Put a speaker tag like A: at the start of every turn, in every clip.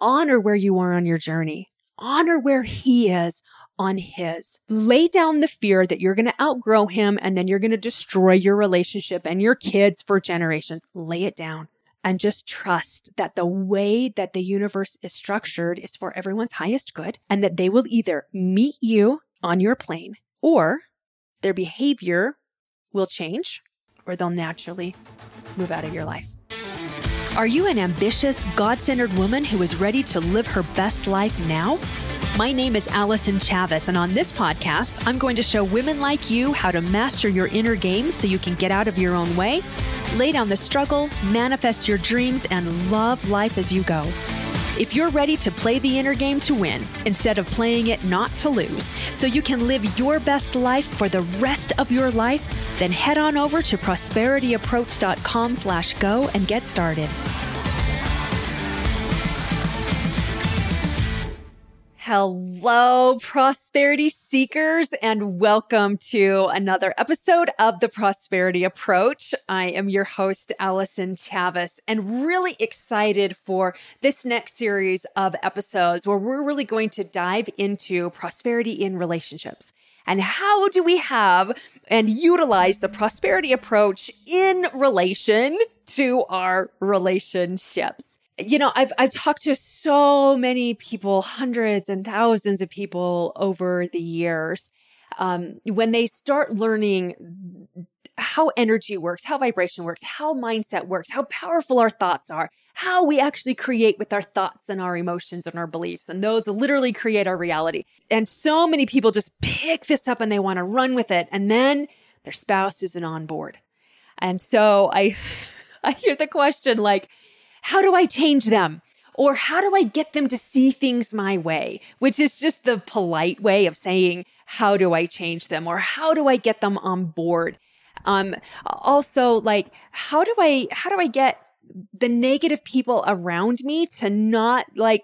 A: honor where you are on your journey. Honor where he is on his. Lay down the fear that you're going to outgrow him and then you're going to destroy your relationship and your kids for generations. Lay it down and just trust that the way that the universe is structured is for everyone's highest good and that they will either meet you on your plane or their behavior will change or they'll naturally move out of your life. Are you an ambitious, God centered woman who is ready to live her best life now? My name is Allison Chavis, and on this podcast, I'm going to show women like you how to master your inner game so you can get out of your own way, lay down the struggle, manifest your dreams, and love life as you go. If you're ready to play the inner game to win instead of playing it not to lose, so you can live your best life for the rest of your life, then head on over to prosperityapproach.com slash go and get started. Hello, prosperity seekers, and welcome to another episode of the Prosperity Approach. I am your host, Allison Chavis, and really excited for this next series of episodes where we're really going to dive into prosperity in relationships. And how do we have and utilize the prosperity approach in relation to our relationships? You know, I've I've talked to so many people, hundreds and thousands of people over the years. Um, when they start learning how energy works, how vibration works, how mindset works, how powerful our thoughts are, how we actually create with our thoughts and our emotions and our beliefs, and those literally create our reality. And so many people just pick this up and they want to run with it, and then their spouse isn't on board. And so I, I hear the question like how do I change them? Or how do I get them to see things my way? Which is just the polite way of saying, how do I change them? Or how do I get them on board? Um, also like, how do I, how do I get the negative people around me to not like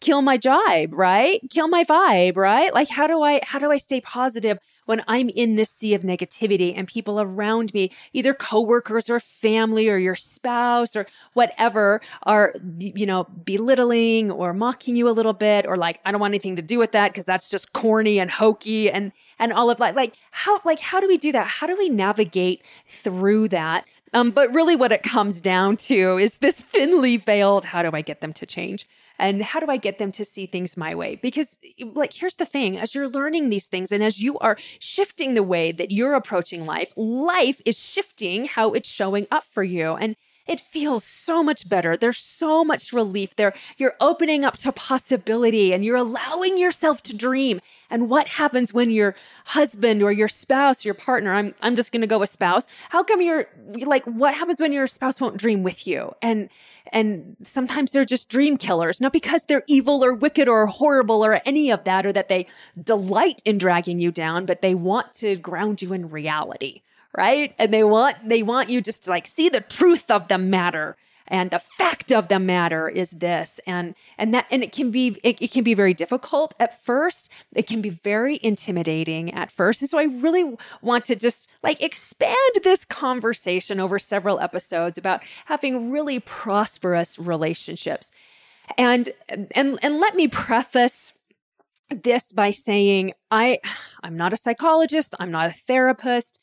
A: kill my jibe, right? Kill my vibe, right? Like how do I how do I stay positive when I'm in this sea of negativity and people around me, either coworkers or family or your spouse or whatever are you know belittling or mocking you a little bit or like I don't want anything to do with that because that's just corny and hokey and and all of that. Like how like how do we do that? How do we navigate through that? Um, but really what it comes down to is this thinly veiled how do I get them to change? And how do I get them to see things my way? Because, like, here's the thing as you're learning these things and as you are shifting the way that you're approaching life, life is shifting how it's showing up for you. And it feels so much better. There's so much relief there. You're opening up to possibility and you're allowing yourself to dream. And what happens when your husband or your spouse, your partner, I'm, I'm just going to go with spouse. How come you're like, what happens when your spouse won't dream with you? And, and sometimes they're just dream killers, not because they're evil or wicked or horrible or any of that, or that they delight in dragging you down, but they want to ground you in reality right? And they want they want you just to like see the truth of the matter. And the fact of the matter is this and and that and it can be it, it, can be very difficult at first. It can be very intimidating at first. And so i really want to just like expand this conversation over several episodes about having really prosperous relationships. And and and let me preface this by saying i i'm not a psychologist. I'm not a therapist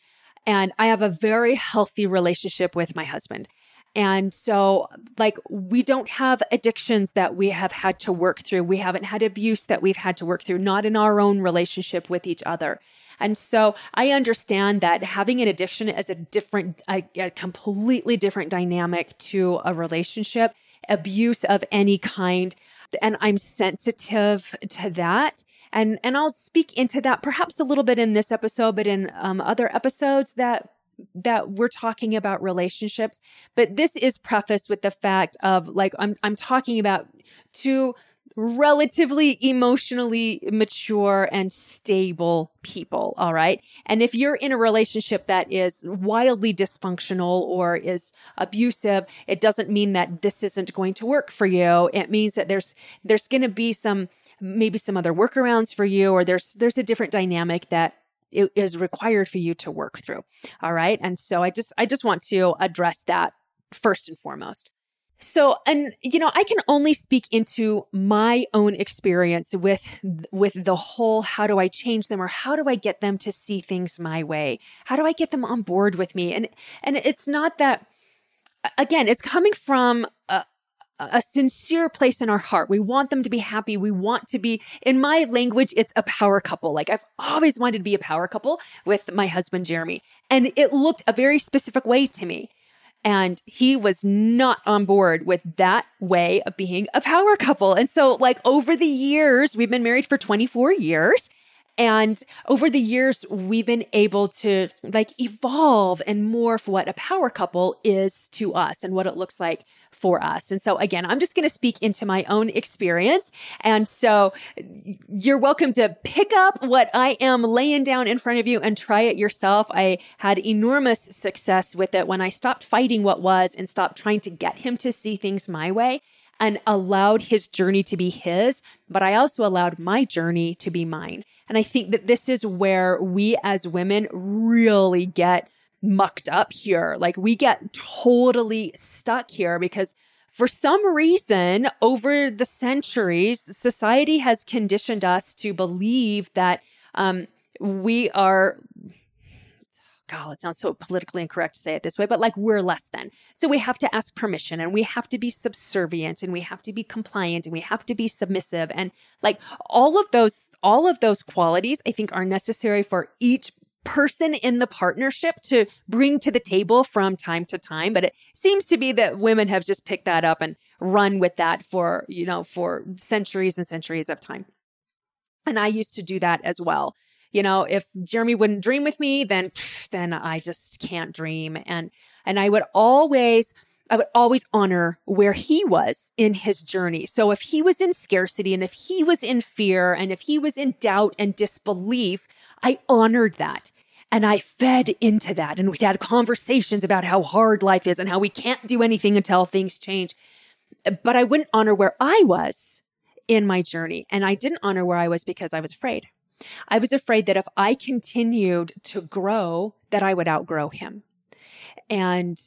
A: and I have a very healthy relationship with my husband. And so, like, we don't have addictions that we have had to work through. We haven't had abuse that we've had to work through, not in our own relationship with each other. And so I understand that having an addiction is a different, a, a completely different dynamic to a relationship, abuse of any kind. And I'm sensitive to that and and I'll speak into that perhaps a little bit in this episode, but in um, other episodes that that we're talking about relationships. But this is prefaced with the fact of like I'm I'm talking about two relatively emotionally mature and stable people. All right. And if you're in a relationship that is wildly dysfunctional or is abusive, it doesn't mean that this isn't going to work for you. It means that there's, there's going to be some, maybe some other workarounds for you, or there's, there's a different dynamic that it is required for you to work through. All right. And so I just, I just want to address that first and foremost. So, and you know, I can only speak into my own experience with with the whole how do I change them or how do I get them to see things my way? How do I get them on board with me? And and it's not that again, it's coming from a, a sincere place in our heart. We want them to be happy. We want to be, in my language, it's a power couple. Like I've always wanted to be a power couple with my husband, Jeremy. And it looked a very specific way to me. And he was not on board with that way of being a power couple. And so, like, over the years, we've been married for 24 years. And over the years, we've been able to like evolve and morph what a power couple is to us and what it looks like for us. And so again, I'm just going to speak into my own experience. And so you're welcome to pick up what I am laying down in front of you and try it yourself. I had enormous success with it when I stopped fighting what was and stopped trying to get him to see things my way and allowed his journey to be his, but I also allowed my journey to be mine. And I think that this is where we as women really get mucked up here. Like we get totally stuck here because for some reason, over the centuries, society has conditioned us to believe that um, we are God, it sounds so politically incorrect to say it this way, but like we're less than. So we have to ask permission and we have to be subservient and we have to be compliant and we have to be submissive. And like all of those, all of those qualities, I think are necessary for each person in the partnership to bring to the table from time to time. But it seems to be that women have just picked that up and run with that for, you know, for centuries and centuries of time. And I used to do that as well you know if jeremy wouldn't dream with me then then i just can't dream and and i would always I would always honor where he was in his journey. So if he was in scarcity and if he was in fear and if he was in doubt and disbelief, I honored that. And I fed into that. And we had conversations about how hard life is and how we can't do anything until things change. But I wouldn't honor where I was in my journey. And I didn't honor where I was because I was afraid. I was afraid that if I continued to grow, that I would outgrow him. And,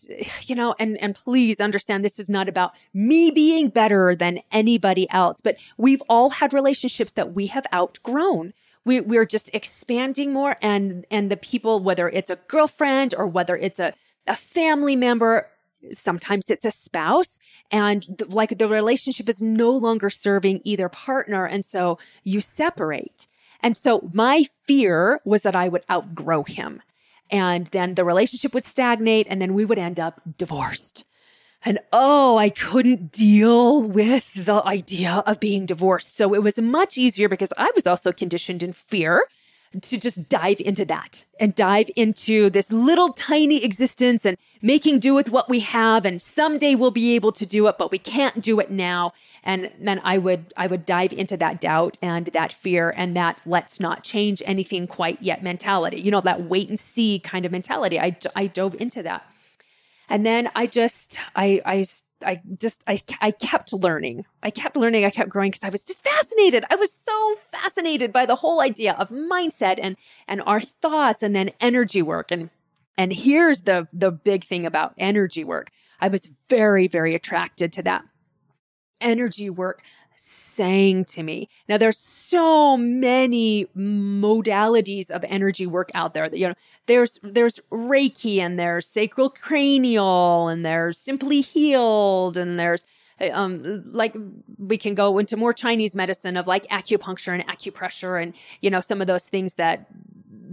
A: you know, and, and please understand this is not about me being better than anybody else, but we've all had relationships that we have outgrown. We, we're just expanding more and, and the people, whether it's a girlfriend or whether it's a, a family member, sometimes it's a spouse and th- like the relationship is no longer serving either partner. And so you separate. And so my fear was that I would outgrow him and then the relationship would stagnate and then we would end up divorced. And oh, I couldn't deal with the idea of being divorced. So it was much easier because I was also conditioned in fear to just dive into that and dive into this little tiny existence and making do with what we have. And someday we'll be able to do it but we can't do it now. And then i would i would dive into that doubt and that fear and that let's not change anything quite yet mentality you know that wait and see kind of mentality. I i dove into that. And then i just i i I just I I kept learning. I kept learning. I kept growing because I was just fascinated. I was so fascinated by the whole idea of mindset and and our thoughts and then energy work and and here's the the big thing about energy work. I was very very attracted to that. Energy work saying to me. Now there's so many modalities of energy work out there that you know there's there's Reiki and there's sacral cranial and there's simply healed and there's um like we can go into more Chinese medicine of like acupuncture and acupressure and you know some of those things that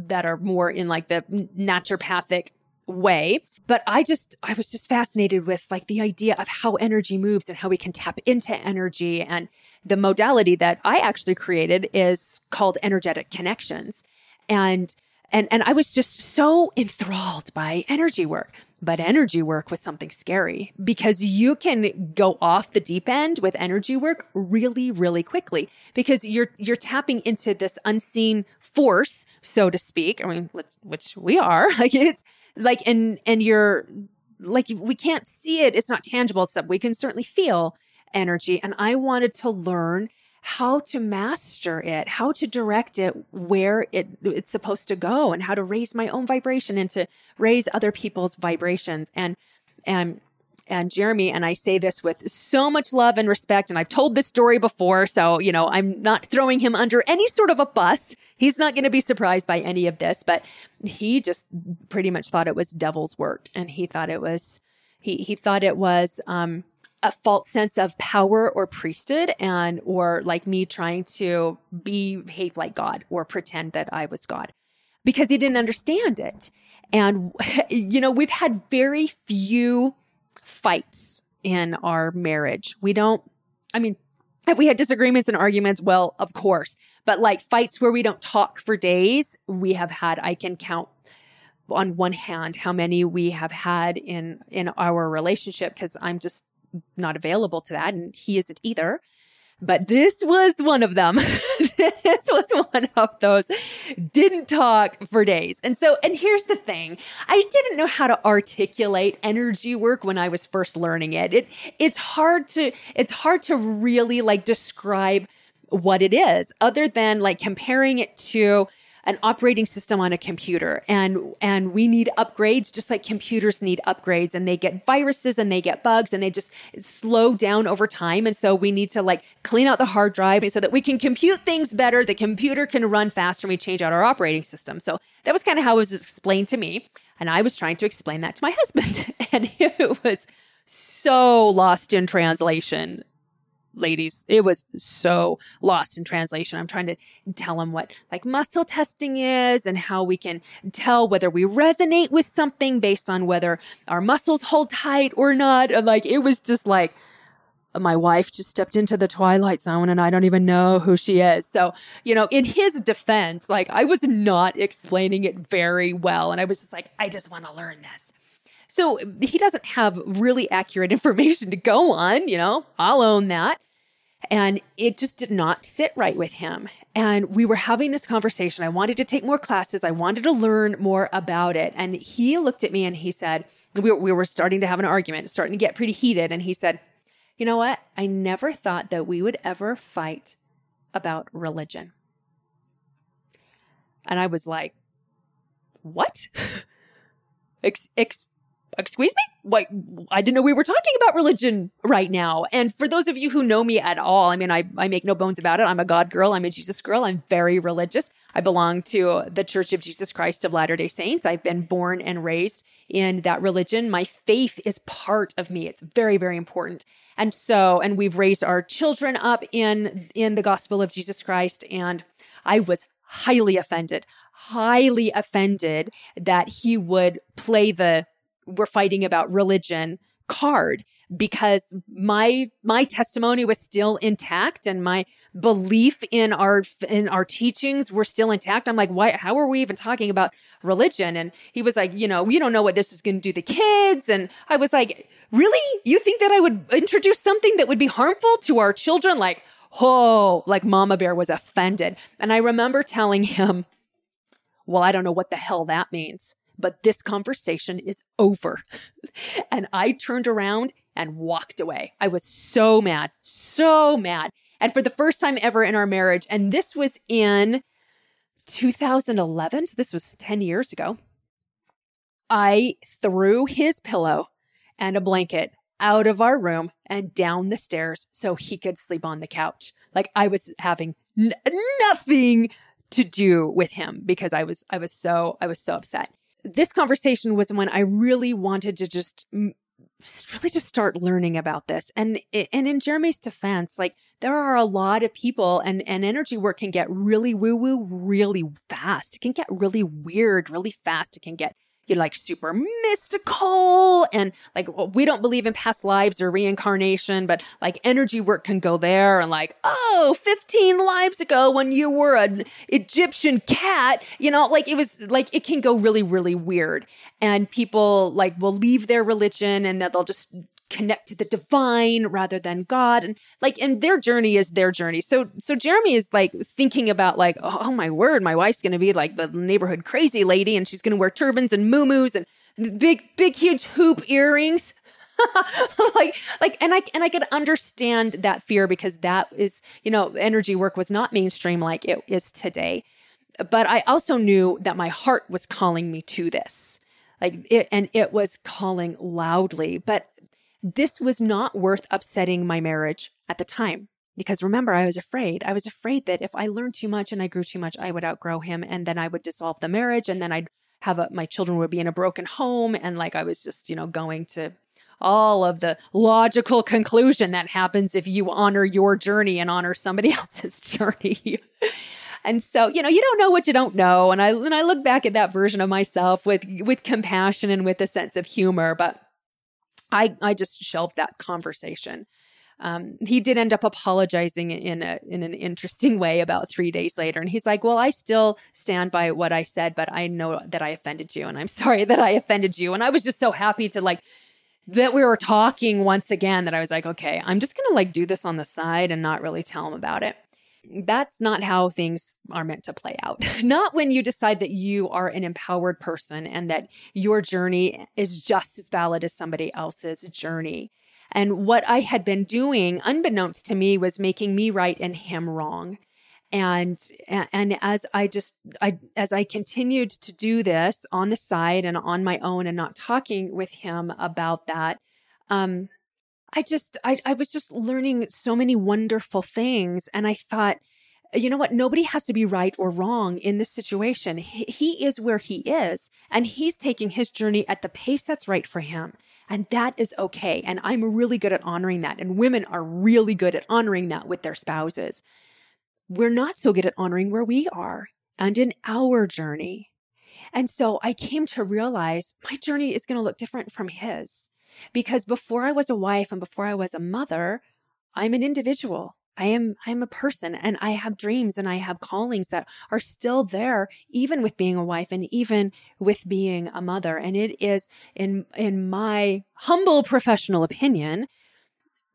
A: that are more in like the naturopathic way. But I just, I was just fascinated with like the idea of how energy moves and how we can tap into energy. And the modality that I actually created is called energetic connections. And and and I was just so enthralled by energy work. But energy work was something scary because you can go off the deep end with energy work really, really quickly because you're you're tapping into this unseen force, so to speak. I mean, which we are. Like it's like and and you're like we can't see it. It's not tangible. Stuff we can certainly feel energy. And i wanted to learn how to master it how to direct it where it it's supposed to go and how to raise my own vibration and to raise other people's vibrations. And and and Jeremy, and I say this with so much love and respect, and I've told this story before, so, you know, I'm not throwing him under any sort of a bus. He's not going to be surprised by any of this, but he just pretty much thought it was devil's work. And he thought it was, he, he thought it was, um, a false sense of power or priesthood and or like me trying to behave like God or pretend that I was God because he didn't understand it. And you know, we've had very few fights in our marriage. We don't I mean, have we had disagreements and arguments? Well, of course. But like fights where we don't talk for days, we have had I can count on one hand how many we have had in in our relationship because I'm just not available to that, and he isn't either. But this was one of them. this was one of those. Didn't talk for days. And so, and here's the thing I didn't know how to articulate energy work when I was first learning it. It it's hard to it's hard to really like describe what it is other than like comparing it to an operating system on a computer. And and we need upgrades just like computers need upgrades. And they get viruses and they get bugs and they just slow down over time. And so we need to like clean out the hard drive so that we can compute things better. The computer can run faster and we change out our operating system. So that was kind of how it was explained to me. And i was trying to explain that to my husband. And it was so lost in translation ladies. It was so lost in translation. I'm trying to tell them what like muscle testing is and how we can tell whether we resonate with something based on whether our muscles hold tight or not. And like it was just like my wife just stepped into the twilight zone and I don't even know who she is. So, you know, in his defense, like I was not explaining it very well. And I was just like, I just want to learn this. So he doesn't have really accurate information to go on, you know, I'll own that. And it just did not sit right with him. And we were having this conversation. I wanted to take more classes. I wanted to learn more about it. And he looked at me and he said, we, we were starting to have an argument, starting to get pretty heated. And he said, You know what? I never thought that we would ever fight about religion. And I was like, What? ex, excuse me? Wait, I didn't know we were talking about religion right now. And for those of you who know me at all, I mean, I, I make no bones about it. I'm a God girl. I'm a Jesus girl. I'm very religious. I belong to the Church of Jesus Christ of Latter day Saints. I've been born and raised in that religion. My faith is part of me. It's very, very important. And so, and we've raised our children up in, in the gospel of Jesus Christ. And I was highly offended, highly offended that he would play the we're fighting about religion card because my my testimony was still intact and my belief in our in our teachings were still intact. I'm like why how are we even talking about religion? And he was like you know we don't know what this is going to do the kids. And i was like really? You think that i would introduce something that would be harmful to our children? Like oh like mama bear was offended. And i remember telling him well i don't know what the hell that means but this conversation is over. and I turned around and walked away. I was so mad, so mad. And for the first time ever in our marriage, and this was in 2011, so this was 10 years ago, I threw his pillow and a blanket out of our room and down the stairs so he could sleep on the couch. Like I was having n- nothing to do with him because I was I was so I was so upset this conversation was when I really wanted to just really just start learning about this. And and in Jeremy's defense, like there are a lot of people and and energy work can get really woo woo really fast. It can get really weird really fast. It can get you like super mystical and like well, we don't believe in past lives or reincarnation but like energy work can go there and like oh 15 lives ago when you were an egyptian cat you know like it was like it can go really really weird. And people like will leave their religion and that they'll just connect to the divine rather than God. And like, and their journey is their journey. So, so Jeremy is like thinking about like, oh, oh my word, my wife's going to be like the neighborhood crazy lady and she's going to wear turbans and moo and big, big, huge hoop earrings. like like and i and i could understand that fear because that is you know energy work was not mainstream like it is today but i also knew that my heart was calling me to this like it and it was calling loudly but this was not worth upsetting my marriage at the time. Because remember, I was afraid. I was afraid that if I learned too much and I grew too much, I would outgrow him and then I would dissolve the marriage and then I'd have a, my children would be in a broken home. And like I was just, you know, going to all of the logical conclusion that happens if you honor your journey and honor somebody else's journey. and so, you know, you don't know what you don't know. And I and I look back at that version of myself with with compassion and with a sense of humor, but I I just shelved that conversation. Um, he did end up apologizing in a in an interesting way about three days later, and he's like, "Well, I still stand by what I said, but I know that I offended you, and I'm sorry that I offended you." And I was just so happy to like that we were talking once again that I was like, okay, I'm just to like do this on the side and not really tell him about it. That's not how things are meant to play out. not when you decide that you are an empowered person and that your journey is just as valid as somebody else's journey. And what I had been doing, unbeknownst to me, was making me right and him wrong and and as i just i as i continued to do this on the side and on my own and not talking with him about that um i just i, I was just learning so many wonderful things and i thought you know what? Nobody has to be right or wrong in this situation. He, he is where he is and he's taking his journey at the pace that's right for him and that is okay and i'm really good at honoring that and women are really good at honoring that with their spouses. We're not so good at honoring where we are and in our journey. And so I came to realize my journey is going to look different from his because before I was a wife and before I was a mother, I'm an individual. I am I am a person and I have dreams and I have callings that are still there even with being a wife and even with being a mother and it is in in my humble professional opinion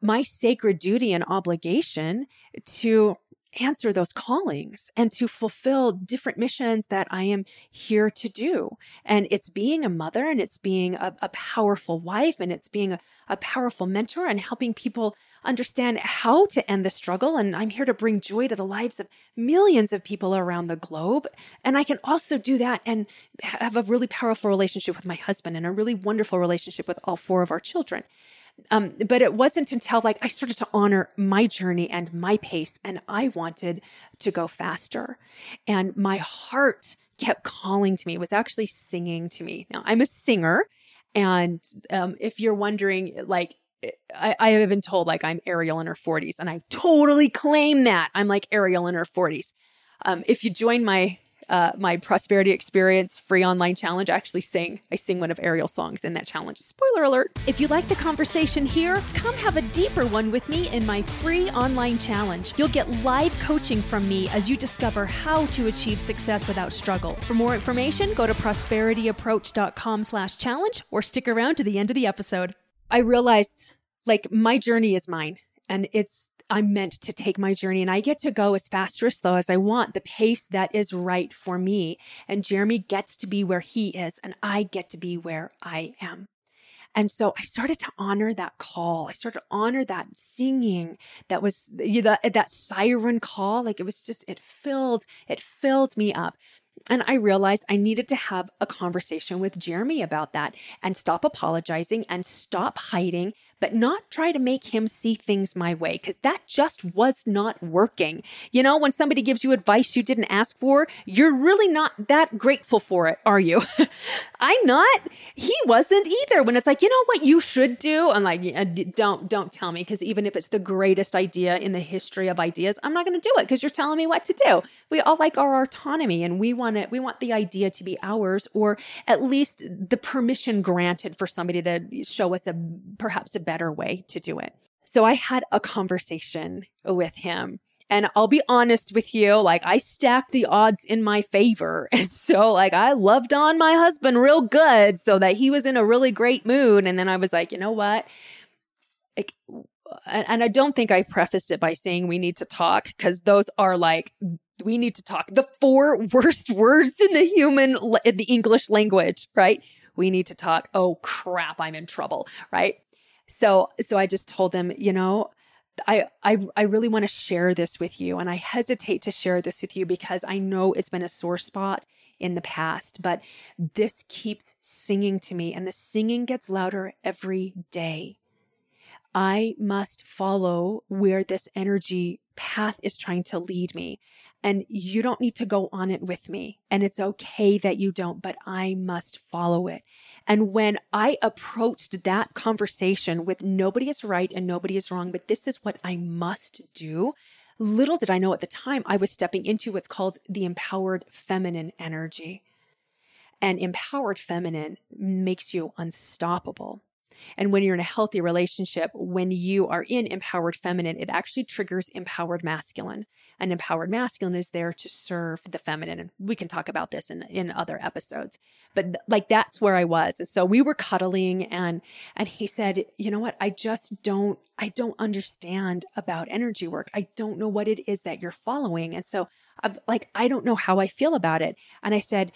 A: my sacred duty and obligation to answer those callings and to fulfill different missions that I am here to do. And it's being a mother and it's being a, a powerful wife and it's being a, a powerful mentor and helping people understand how to end the struggle. And I'm here to bring joy to the lives of millions of people around the globe. And I can also do that and have a really powerful relationship with my husband and a really wonderful relationship with all four of our children. Um, but it wasn't until like I started to honor my journey and my pace, and I wanted to go faster. And my heart kept calling to me, was actually singing to me. Now, I'm a singer. And um, if you're wondering, like, I, I have been told like I'm Ariel in her 40s, and I totally claim that. I'm like Ariel in her 40s. Um, if you join my uh, my prosperity experience free online challenge. I actually sing. I sing one of Ariel's songs in that challenge. Spoiler alert.
B: If you like the conversation here, come have a deeper one with me in my free online challenge. You'll get live coaching from me as you discover how to achieve success without struggle. For more information, go to prosperityapproach.com slash challenge or stick around to the end of the episode.
A: I realized like my journey is mine and it's I'm meant to take my journey and I get to go as fast or as slow as I want, the pace that is right for me. And Jeremy gets to be where he is and I get to be where I am. And so I started to honor that call. I started to honor that singing that was that, that siren call. Like it was just, it filled, it filled me up. And I realized I needed to have a conversation with Jeremy about that and stop apologizing and stop hiding, but not try to make him see things my way because that just was not working. You know, when somebody gives you advice you didn't ask for, you're really not that grateful for it, are you? I'm not. He wasn't either. When it's like, you know what you should do? I'm like, don't, don't tell me because even if it's the greatest idea in the history of ideas, I'm not going to do it because you're telling me what to do. We all like our autonomy and we want it. We want the idea to be ours or at least the permission granted for somebody to show us a perhaps a better better way to do it. So I had a conversation with him. And I'll be honest with you, like I stacked the odds in my favor. And so like I loved on my husband real good so that he was in a really great mood. And then I was like, you know what? Like, and I don't think I prefaced it by saying we need to talk because those are like we need to talk. The four worst words in the human in the English language, right? We need to talk. Oh crap, I'm in trouble, right? So so I just told him, you know, I I I really want to share this with you and I hesitate to share this with you because I know it's been a sore spot in the past, but this keeps singing to me and the singing gets louder every day. I must follow where this energy path is trying to lead me. And you don't need to go on it with me. And it's okay that you don't, but I must follow it. And when I approached that conversation with nobody is right and nobody is wrong, but this is what I must do, little did I know at the time I was stepping into what's called the empowered feminine energy. And empowered feminine makes you unstoppable. And when you're in a healthy relationship, when you are in empowered feminine, it actually triggers empowered masculine. And empowered masculine is there to serve the feminine. And we can talk about this in, in other episodes. But like that's where I was. And so we were cuddling and and he said, you know what? I just don't I don't understand about energy work. I don't know what it is that you're following. And so I'm like, I don't know how I feel about it. And I said,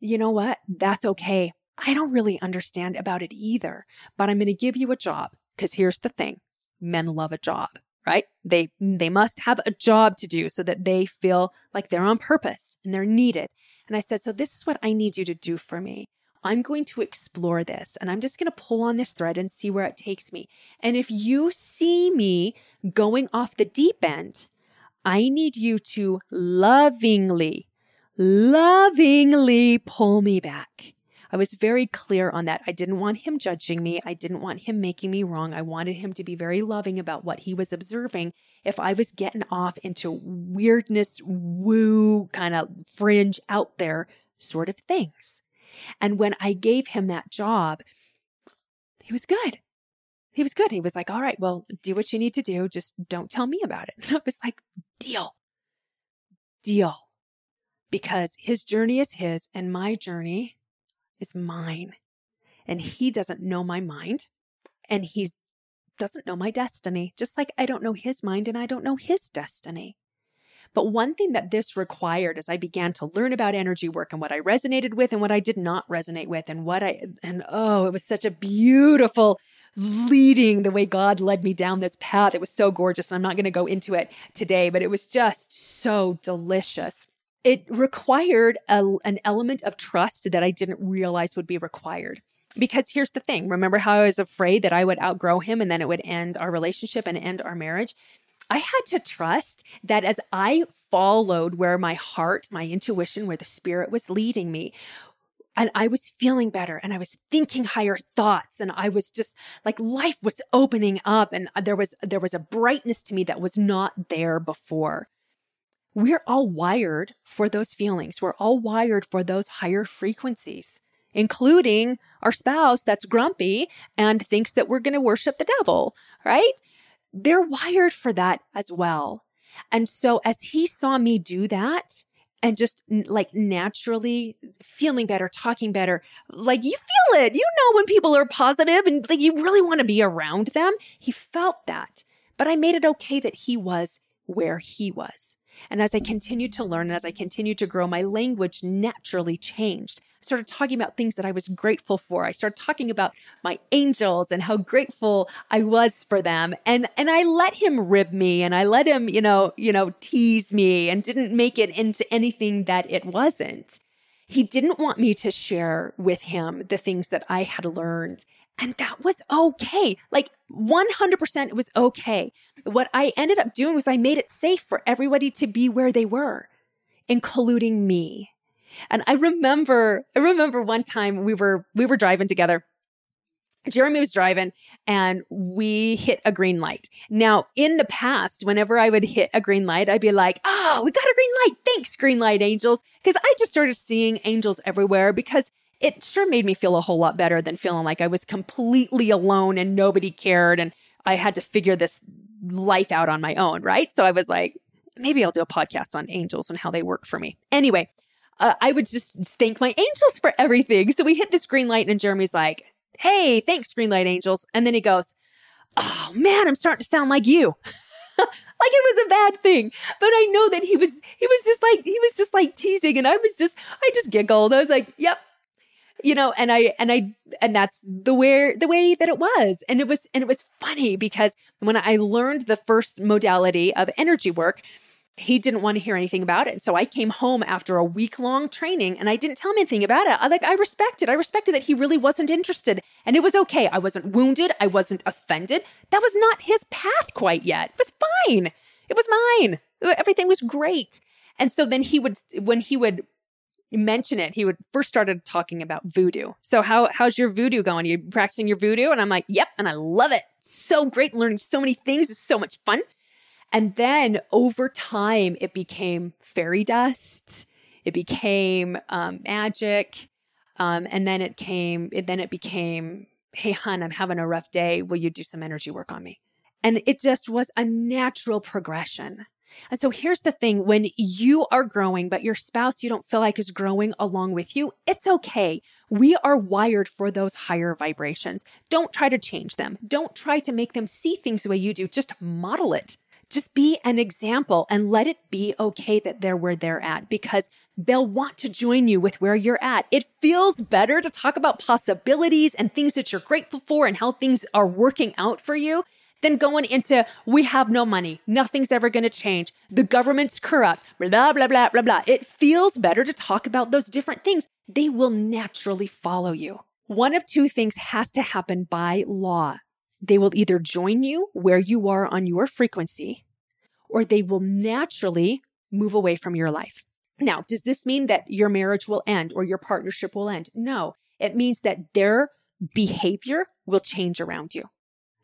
A: you know what? That's okay. I don't really understand about it either, but I'm going to give you a job because here's the thing. Men love a job, right? They they must have a job to do so that they feel like they're on purpose and they're needed. And I said, "So this is what I need you to do for me. I'm going to explore this and I'm just going to pull on this thread and see where it takes me. And if you see me going off the deep end, I need you to lovingly, lovingly pull me back. I was very clear on that. I didn't want him judging me. I didn't want him making me wrong. I wanted him to be very loving about what he was observing. If I was getting off into weirdness, woo, kind of fringe out there sort of things. And when I gave him that job, he was good. He was good. He was like, all right, well, do what you need to do. Just don't tell me about it. I was like, deal, deal. Because his journey is his and my journey is mine. And he doesn't know my mind and he doesn't know my destiny, just like I don't know his mind and I don't know his destiny. But one thing that this required as I began to learn about energy work and what I resonated with and what I did not resonate with, and what I, and oh, it was such a beautiful leading the way God led me down this path. It was so gorgeous. I'm not going to go into it today, but it was just so delicious it required a, an element of trust that I didn't realize would be required. Because here's the thing remember how I was afraid that I would outgrow him and then it would end our relationship and end our marriage? I had to trust that as I followed where my heart, my intuition, where the spirit was leading me, and I was feeling better and I was thinking higher thoughts and I was just like life was opening up and there was there was a brightness to me that was not there before we're all wired for those feelings. We're all wired for those higher frequencies, including our spouse that's grumpy and thinks that we're going to worship the devil, right? They're wired for that as well. And so as he saw me do that, and just like naturally feeling better, talking better. Like you feel it. You know when people are positive and like you really want to be around them. He felt that. But I made it okay that he was where he was. And as I continued to learn and as I continued to grow, my language naturally changed. I started talking about things that I was grateful for. I started talking about my angels and how grateful I was for them. And and I let him rib me and I let him, you know, you know, tease me and didn't make it into anything that it wasn't. He didn't want me to share with him the things that I had learned and that was okay. Like 100% it was okay. What I ended up doing was I made it safe for everybody to be where they were, including me. And I remember, I remember one time we were, we were driving together. Jeremy was driving and we hit a green light. Now, in the past, whenever I would hit a green light, I'd be like, oh, we got a green light. Thanks, green light angels. Because I just started seeing angels everywhere because it sure made me feel a whole lot better than feeling like I was completely alone and nobody cared and I had to figure this life out on my own, right? So I was like, maybe I'll do a podcast on angels and how they work for me. Anyway, uh, I would just thank my angels for everything. So we hit this green light and Jeremy's like, hey, thanks, green light angels. And then he goes, oh man, I'm starting to sound like you. like it was a bad thing but i know that he was he was just like he was just like teasing and i was just i just giggled i was like yep you know, and I, and I, and that's the way, the way that it was. And it was, and it was funny because when I learned the first modality of energy work, he didn't want to hear anything about it. So I came home after a week long training and I didn't tell him anything about it. I like I respected. I respected that he really wasn't interested. And it was okay. I wasn't wounded. I wasn't offended. That was not his path quite yet. It was fine. It was mine. Everything was great. And so then he would when he would mention it, he would first started talking about voodoo. So how how's your voodoo going? Are you practicing your voodoo? And I'm like, yep, and I love it. So great, learning so many things. It's so much fun. And then over time, it became fairy dust. It became um, magic. Um, and then it came, it, then it became, hey, hun, I'm having a rough day. Will you do some energy work on me? And it just was a natural progression. And so here's the thing when you are growing, but your spouse you don't feel like is growing along with you, it's okay. We are wired for those higher vibrations. Don't try to change them. Don't try to make them see things the way you do. Just model it. Just be an example and let it be okay that they're where they're at because they'll want to join you with where you're at. It feels better to talk about possibilities and things that you're grateful for and how things are working out for you than going into we have no money, nothing's ever going to change, the government's corrupt, blah, blah, blah, blah, blah. It feels better to talk about those different things. They will naturally follow you. One of two things has to happen by law they will either join you where you are on your frequency or they will naturally move away from your life. Now, does this mean that your marriage will end or your partnership will end? No, it means that their behavior will change around you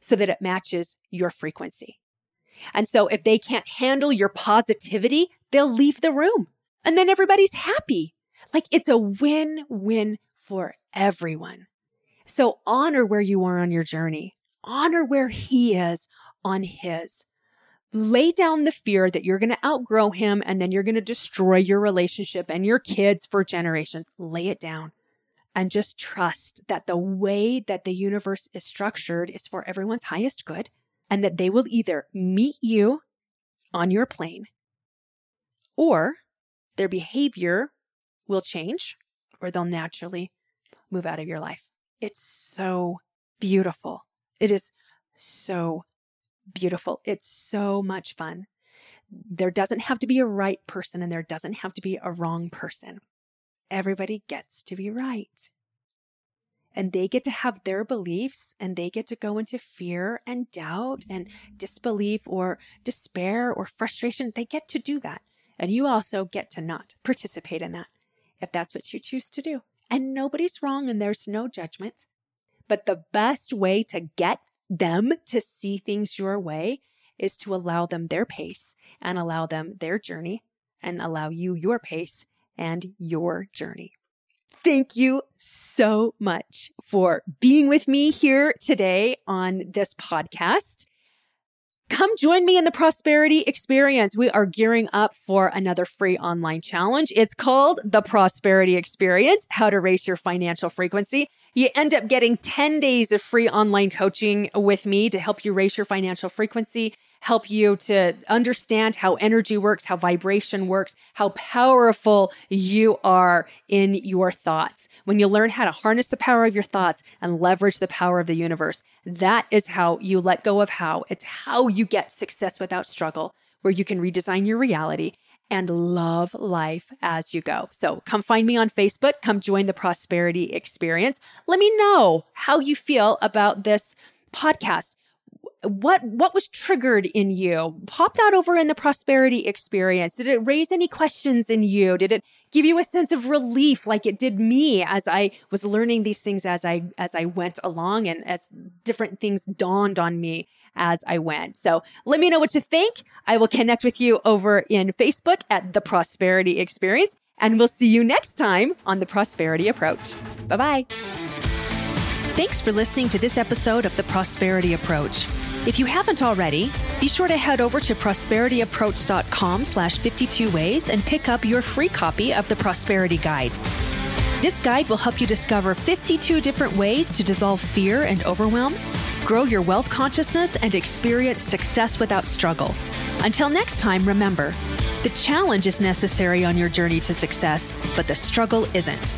A: so that it matches your frequency. And so if they can't handle your positivity, they'll leave the room and then everybody's happy. Like it's a win win for everyone. So honor where you are on your journey honor where he is on his. Lay down the fear that you're going to outgrow him and then you're going to destroy your relationship and your kids for generations. Lay it down and just trust that the way that the universe is structured is for everyone's highest good and that they will either meet you on your plane or their behavior will change or they'll naturally move out of your life. It's so beautiful. It is so beautiful. It's so much fun. There doesn't have to be a right person and there doesn't have to be a wrong person. Everybody gets to be right. And they get to have their beliefs and they get to go into fear and doubt and disbelief or despair or frustration. They get to do that. And you also get to not participate in that if that's what you choose to do. And nobody's wrong and there's no judgment. But the best way to get them to see things your way is to allow them their pace and allow them their journey and allow you your pace and your journey. Thank you so much for being with me here today on this podcast. Come join me in the prosperity experience. We are gearing up for another free online challenge. It's called the prosperity experience, how to raise your financial frequency. You end up getting 10 days of free online coaching with me to help you raise your financial frequency, help you to understand how energy works, how vibration works, how powerful you are in your thoughts. When you learn how to harness the power of your thoughts and leverage the power of the universe, that is how you let go of how. It's how you get success without struggle, where you can redesign your reality and love life as you go. So come find me on Facebook. Come join the prosperity experience. Let me know how you feel about this podcast. What what was triggered in you? Pop that over in the prosperity experience. Did it raise any questions in you? Did it give you a sense of relief like it did me as I was learning these things as I as I went along and as different things dawned on me as I went. So let me know what you think. I will connect with you over in Facebook at The Prosperity Experience, and we'll see you next time on The Prosperity Approach. Bye bye.
B: Thanks for listening to this episode of The Prosperity Approach. If you haven't already, be sure to head over to prosperityapproach.com slash 52 ways and pick up your free copy of the Prosperity Guide. This guide will help you discover 52 different ways to dissolve fear and overwhelm grow your wealth consciousness, and experience success without struggle. Until next time, remember the challenge is necessary on your journey to success, but the struggle isn't.